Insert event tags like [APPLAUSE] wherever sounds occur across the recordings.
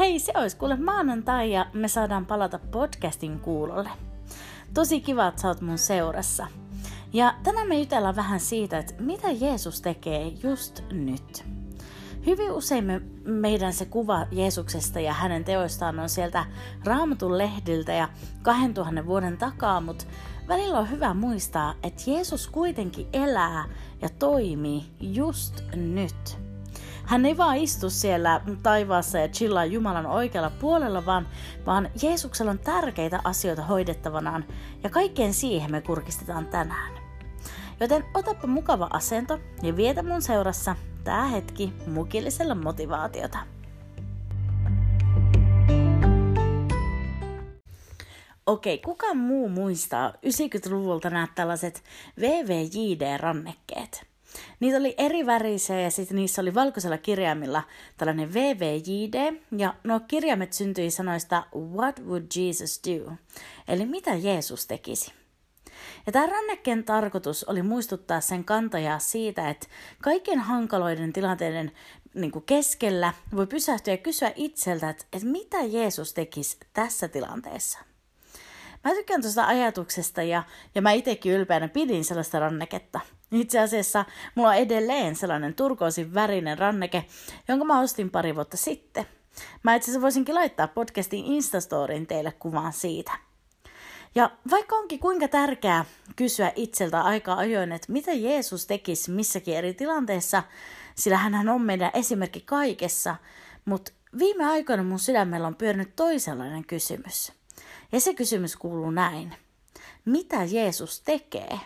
Hei, se olisi kuule maanantai ja me saadaan palata podcastin kuulolle. Tosi kiva, että sä oot mun seurassa. Ja tänään me jutellaan vähän siitä, että mitä Jeesus tekee just nyt. Hyvin usein me, meidän se kuva Jeesuksesta ja hänen teoistaan on sieltä raamatun lehdiltä ja 2000 vuoden takaa, mutta välillä on hyvä muistaa, että Jeesus kuitenkin elää ja toimii just nyt. Hän ei vaan istu siellä taivaassa ja chillaa Jumalan oikealla puolella, vaan, vaan Jeesuksella on tärkeitä asioita hoidettavanaan ja kaikkeen siihen me kurkistetaan tänään. Joten otapa mukava asento ja vietä mun seurassa tää hetki mukillisella motivaatiota. Okei, kuka muu muistaa 90-luvulta nämä tällaiset VVJD-rannekkeet? Niitä oli eri värisiä ja sitten niissä oli valkoisella kirjaimilla tällainen VVJD. Ja nuo kirjaimet syntyi sanoista What would Jesus do? Eli mitä Jeesus tekisi. Ja tämä rannekkeen tarkoitus oli muistuttaa sen kantajaa siitä, että kaikkien hankaloiden tilanteiden niin kuin keskellä voi pysähtyä ja kysyä itseltä, että, että mitä Jeesus tekisi tässä tilanteessa. Mä tykkään tuosta ajatuksesta ja, ja mä itsekin ylpeänä pidin sellaista ranneketta. Itse asiassa mulla on edelleen sellainen turkoosin värinen ranneke, jonka mä ostin pari vuotta sitten. Mä itse asiassa voisinkin laittaa podcastin Instastoriin teille kuvaan siitä. Ja vaikka onkin kuinka tärkeää kysyä itseltä aika ajoin, että mitä Jeesus tekisi missäkin eri tilanteessa, sillä hän on meidän esimerkki kaikessa, mutta viime aikoina mun sydämellä on pyörinyt toisenlainen kysymys. Ja se kysymys kuuluu näin. Mitä Jeesus tekee?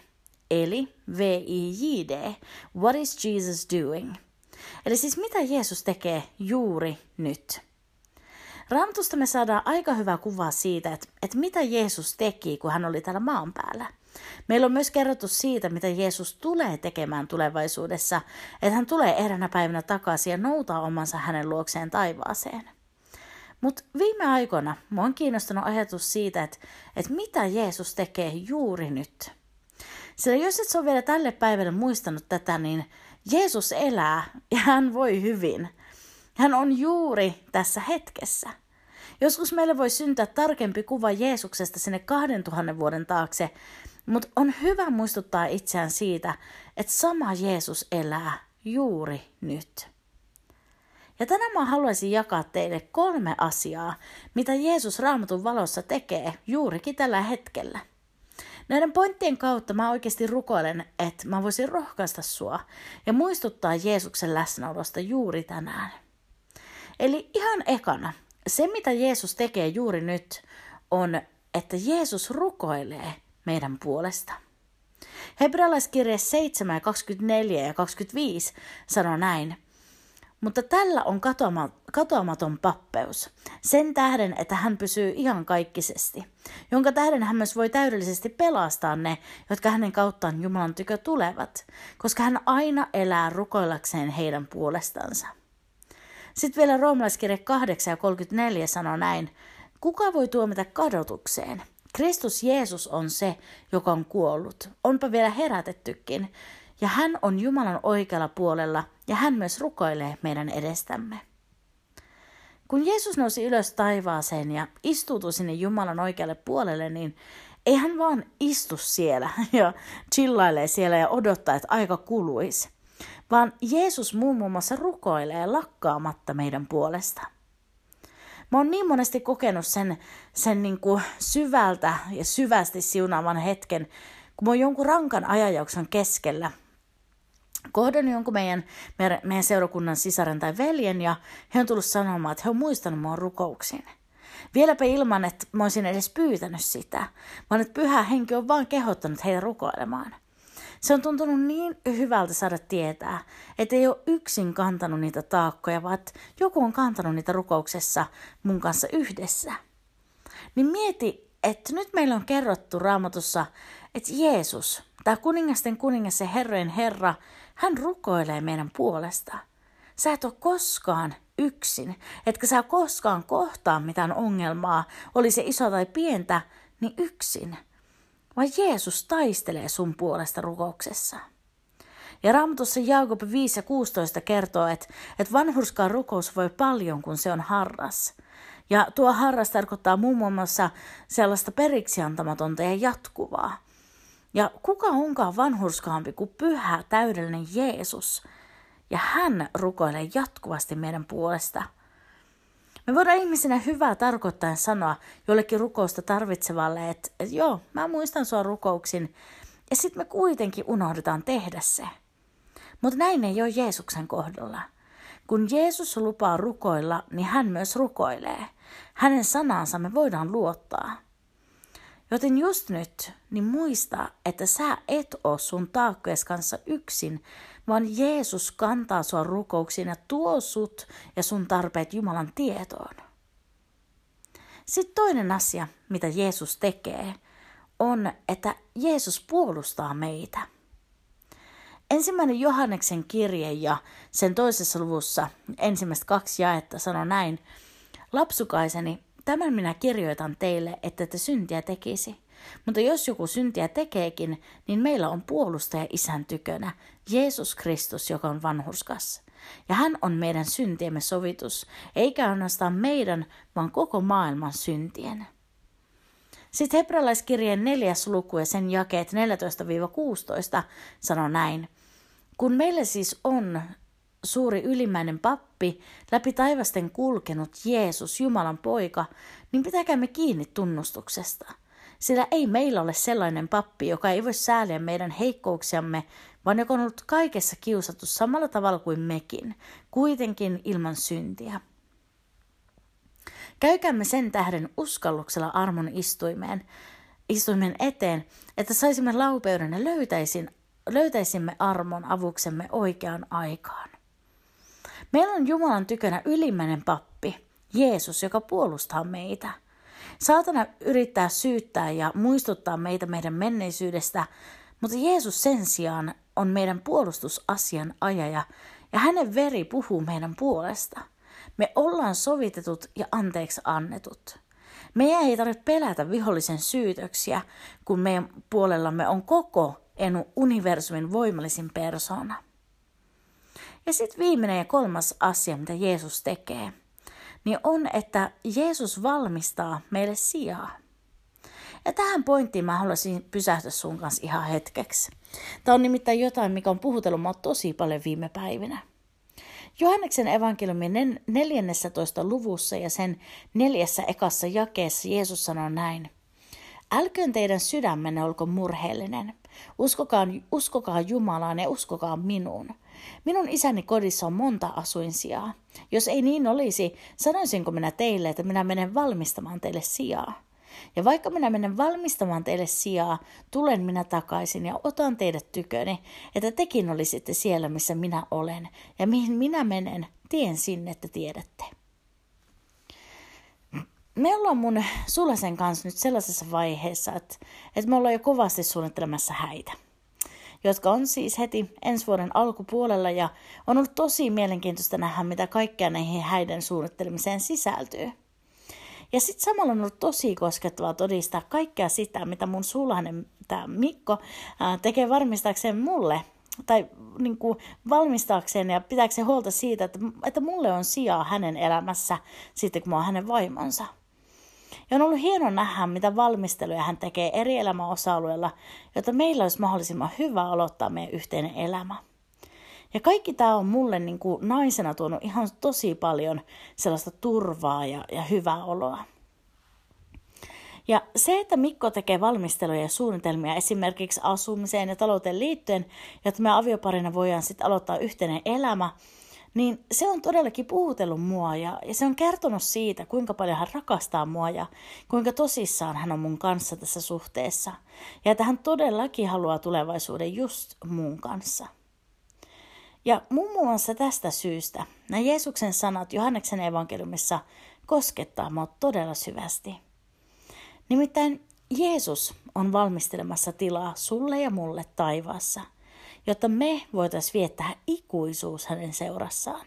Eli VIJD. What is Jesus doing? Eli siis mitä Jeesus tekee juuri nyt? Raamatusta me saadaan aika hyvä kuva siitä, että, että mitä Jeesus teki, kun hän oli täällä maan päällä. Meillä on myös kerrottu siitä, mitä Jeesus tulee tekemään tulevaisuudessa, että hän tulee eräänä päivänä takaisin ja noutaa omansa hänen luokseen taivaaseen. Mutta viime aikoina mua on kiinnostunut ajatus siitä, että, että mitä Jeesus tekee juuri nyt. Sillä jos et ole vielä tälle päivälle muistanut tätä, niin Jeesus elää ja hän voi hyvin. Hän on juuri tässä hetkessä. Joskus meille voi syntyä tarkempi kuva Jeesuksesta sinne 2000 vuoden taakse, mutta on hyvä muistuttaa itseään siitä, että sama Jeesus elää juuri nyt. Ja tänään mä haluaisin jakaa teille kolme asiaa, mitä Jeesus raamatun valossa tekee juurikin tällä hetkellä. Näiden pointtien kautta mä oikeasti rukoilen, että mä voisin rohkaista sua ja muistuttaa Jeesuksen läsnäolosta juuri tänään. Eli ihan ekana, se mitä Jeesus tekee juuri nyt on, että Jeesus rukoilee meidän puolesta. Hebrealaiskirje 7, 24 ja 25 sanoo näin. Mutta tällä on katoama, katoamaton pappeus, sen tähden, että hän pysyy ihan kaikkisesti, jonka tähden hän myös voi täydellisesti pelastaa ne, jotka hänen kauttaan Jumalan tykö tulevat, koska hän aina elää rukoillakseen heidän puolestansa. Sitten vielä roomalaiskirje 8 ja 34 sanoo näin, kuka voi tuomita kadotukseen? Kristus Jeesus on se, joka on kuollut, onpa vielä herätettykin, ja hän on Jumalan oikealla puolella ja hän myös rukoilee meidän edestämme. Kun Jeesus nousi ylös taivaaseen ja istuutui sinne Jumalan oikealle puolelle, niin ei hän vaan istu siellä [LAUGHS] ja chillailee siellä ja odottaa, että aika kuluisi, vaan Jeesus muun muassa rukoilee lakkaamatta meidän puolesta. Mä oon niin monesti kokenut sen, sen niin kuin syvältä ja syvästi siunaavan hetken, kun mä oon jonkun rankan ajanjakson keskellä – kohdannut jonkun meidän, meidän seurakunnan sisaren tai veljen ja he on tullut sanomaan, että he on muistanut mua rukouksiin. Vieläpä ilman, että mä olisin edes pyytänyt sitä, vaan että pyhä henki on vaan kehottanut heitä rukoilemaan. Se on tuntunut niin hyvältä saada tietää, että ei ole yksin kantanut niitä taakkoja, vaan joku on kantanut niitä rukouksessa mun kanssa yhdessä. Niin mieti, että nyt meillä on kerrottu raamatussa, että Jeesus, tämä kuningasten kuningas ja herrojen herra, hän rukoilee meidän puolesta. Sä et ole koskaan yksin, etkä sä koskaan kohtaa mitään ongelmaa, oli se iso tai pientä, niin yksin. Vaan Jeesus taistelee sun puolesta rukouksessa. Ja Raamatussa Jaakob 5 ja 16 kertoo, että, että vanhurskaan rukous voi paljon, kun se on harras. Ja tuo harras tarkoittaa muun muassa sellaista periksi antamatonta ja jatkuvaa. Ja kuka onkaan vanhurskaampi kuin pyhä, täydellinen Jeesus? Ja hän rukoilee jatkuvasti meidän puolesta. Me voidaan ihmisinä hyvää tarkoittaen sanoa jollekin rukousta tarvitsevalle, että, että joo, mä muistan sua rukouksin, ja sitten me kuitenkin unohdetaan tehdä se. Mutta näin ei ole Jeesuksen kohdalla. Kun Jeesus lupaa rukoilla, niin hän myös rukoilee. Hänen sanansa me voidaan luottaa. Joten just nyt, niin muista, että sä et ole sun taakkojes kanssa yksin, vaan Jeesus kantaa sua rukouksiin ja tuo sut ja sun tarpeet Jumalan tietoon. Sitten toinen asia, mitä Jeesus tekee, on, että Jeesus puolustaa meitä. Ensimmäinen Johanneksen kirje ja sen toisessa luvussa ensimmäistä kaksi jaetta sanoo näin, Lapsukaiseni, Tämän minä kirjoitan teille, että te syntiä tekisi. Mutta jos joku syntiä tekeekin, niin meillä on puolustaja isän tykönä, Jeesus Kristus, joka on vanhurskas. Ja hän on meidän syntiemme sovitus, eikä ainoastaan meidän, vaan koko maailman syntien. Sitten hebrealaiskirjeen neljäs luku ja sen jakeet 14-16 sanoo näin. Kun meillä siis on suuri ylimmäinen pappi, läpi taivasten kulkenut Jeesus, Jumalan poika, niin pitäkäämme kiinni tunnustuksesta. Sillä ei meillä ole sellainen pappi, joka ei voi sääliä meidän heikkouksiamme, vaan joka on ollut kaikessa kiusattu samalla tavalla kuin mekin, kuitenkin ilman syntiä. Käykäämme sen tähden uskalluksella armon istuimeen, istuimen eteen, että saisimme laupeuden ja löytäisin, löytäisimme armon avuksemme oikeaan aikaan. Meillä on Jumalan tykönä ylimmäinen pappi, Jeesus, joka puolustaa meitä. Saatana yrittää syyttää ja muistuttaa meitä meidän menneisyydestä, mutta Jeesus sen sijaan on meidän puolustusasian ajaja ja hänen veri puhuu meidän puolesta. Me ollaan sovitetut ja anteeksi annetut. Meidän ei tarvitse pelätä vihollisen syytöksiä, kun meidän puolellamme on koko enu universumin voimallisin persona. Ja sitten viimeinen ja kolmas asia, mitä Jeesus tekee, niin on, että Jeesus valmistaa meille sijaa. Ja tähän pointtiin mä haluaisin pysähtyä sun kanssa ihan hetkeksi. Tämä on nimittäin jotain, mikä on puhutellut mua tosi paljon viime päivinä. Johanneksen evankeliumin 14. luvussa ja sen neljässä ekassa jakeessa Jeesus sanoo näin. Älköön teidän sydämenne olko murheellinen. Uskokaa, uskokaa Jumalaan ja uskokaa minuun. Minun isäni kodissa on monta asuinsijaa. Jos ei niin olisi, sanoisinko minä teille, että minä menen valmistamaan teille sijaa. Ja vaikka minä menen valmistamaan teille sijaa, tulen minä takaisin ja otan teidät tyköni, että tekin olisitte siellä, missä minä olen, ja mihin minä menen, tien sinne, että tiedätte. Me ollaan mun Sulasen kanssa nyt sellaisessa vaiheessa, että, että me ollaan jo kovasti suunnittelemassa häitä jotka on siis heti ensi vuoden alkupuolella ja on ollut tosi mielenkiintoista nähdä, mitä kaikkea näihin häiden suunnittelemiseen sisältyy. Ja sitten samalla on ollut tosi koskettavaa todistaa kaikkea sitä, mitä mun sulhanen, tämä Mikko, tekee varmistaakseen mulle, tai niin kuin valmistaakseen ja pitääkseen huolta siitä, että, että mulle on sijaa hänen elämässä sitten, kun mä oon hänen vaimonsa. Ja on ollut hieno nähdä, mitä valmisteluja hän tekee eri elämäosa-alueilla, jotta meillä olisi mahdollisimman hyvä aloittaa meidän yhteinen elämä. Ja kaikki tämä on mulle niin kuin naisena tuonut ihan tosi paljon sellaista turvaa ja, ja hyvää oloa. Ja se, että Mikko tekee valmisteluja ja suunnitelmia esimerkiksi asumiseen ja talouteen liittyen, jotta me avioparina voidaan sitten aloittaa yhteinen elämä, niin se on todellakin puhutellut mua ja, ja se on kertonut siitä, kuinka paljon hän rakastaa mua ja kuinka tosissaan hän on mun kanssa tässä suhteessa. Ja että hän todellakin haluaa tulevaisuuden just mun kanssa. Ja muun muassa tästä syystä nämä Jeesuksen sanat Johanneksen evankeliumissa koskettaa mua todella syvästi. Nimittäin Jeesus on valmistelemassa tilaa sulle ja mulle taivaassa, jotta me voitaisiin viettää ikuisuus hänen seurassaan.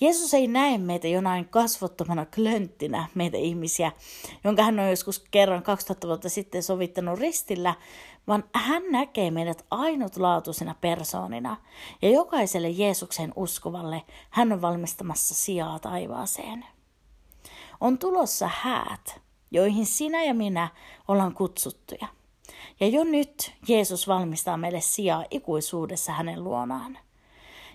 Jeesus ei näe meitä jonain kasvottomana klönttinä, meitä ihmisiä, jonka hän on joskus kerran 2000 vuotta sitten sovittanut ristillä, vaan hän näkee meidät ainutlaatuisina persoonina, ja jokaiselle Jeesuksen uskovalle hän on valmistamassa sijaa taivaaseen. On tulossa häät, joihin sinä ja minä ollaan kutsuttuja. Ja jo nyt Jeesus valmistaa meille sijaa ikuisuudessa hänen luonaan.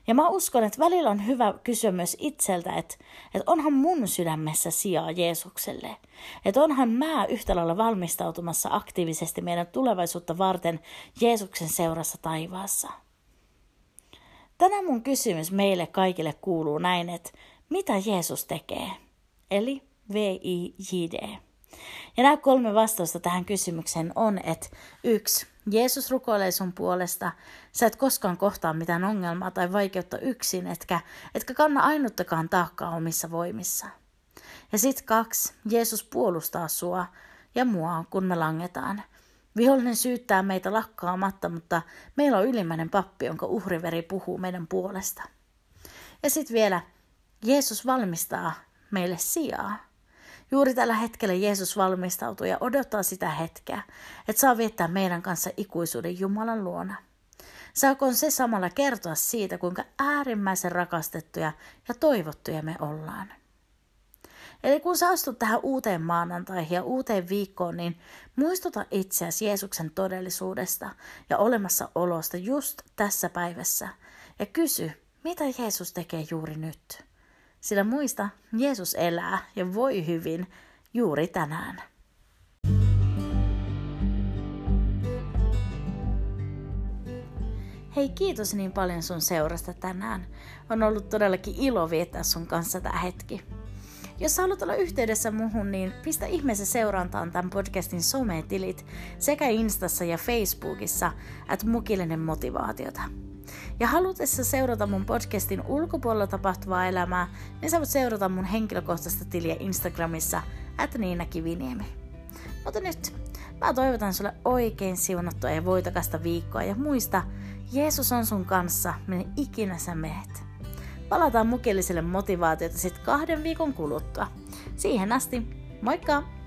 Ja mä uskon, että välillä on hyvä kysyä myös itseltä, että, että onhan mun sydämessä sijaa Jeesukselle. Että onhan mä yhtä lailla valmistautumassa aktiivisesti meidän tulevaisuutta varten Jeesuksen seurassa taivaassa. Tänään mun kysymys meille kaikille kuuluu näin, että mitä Jeesus tekee? Eli V-I-J-D. Ja nämä kolme vastausta tähän kysymykseen on, että yksi, Jeesus rukoilee sun puolesta, sä et koskaan kohtaa mitään ongelmaa tai vaikeutta yksin, etkä, etkä kanna ainuttakaan taakkaa omissa voimissa. Ja sitten kaksi, Jeesus puolustaa sua ja mua, kun me langetaan. Vihollinen syyttää meitä lakkaamatta, mutta meillä on ylimmäinen pappi, jonka uhriveri puhuu meidän puolesta. Ja sitten vielä, Jeesus valmistaa meille sijaa. Juuri tällä hetkellä Jeesus valmistautuu ja odottaa sitä hetkeä, että saa viettää meidän kanssa ikuisuuden Jumalan luona. Saakoon se samalla kertoa siitä, kuinka äärimmäisen rakastettuja ja toivottuja me ollaan. Eli kun sä astut tähän uuteen maanantaihin ja uuteen viikkoon, niin muistuta itseäsi Jeesuksen todellisuudesta ja olemassaolosta just tässä päivässä ja kysy, mitä Jeesus tekee juuri nyt. Sillä muista, Jeesus elää ja voi hyvin juuri tänään. Hei, kiitos niin paljon sun seurasta tänään. On ollut todellakin ilo viettää sun kanssa tämä hetki. Jos haluat olla yhteydessä muhun, niin pistä ihmeessä seurantaan tämän podcastin sometilit sekä Instassa ja Facebookissa, että mukillinen motivaatiota. Ja halutessa seurata mun podcastin ulkopuolella tapahtuvaa elämää, niin sä voit seurata mun henkilökohtaista tiliä Instagramissa, at Niina Kiviniemi. Mutta nyt, mä toivotan sulle oikein siunattua ja voitakasta viikkoa ja muista, Jeesus on sun kanssa, minne ikinä sä meet. Palataan mukilliselle motivaatiota sit kahden viikon kuluttua. Siihen asti, moikka!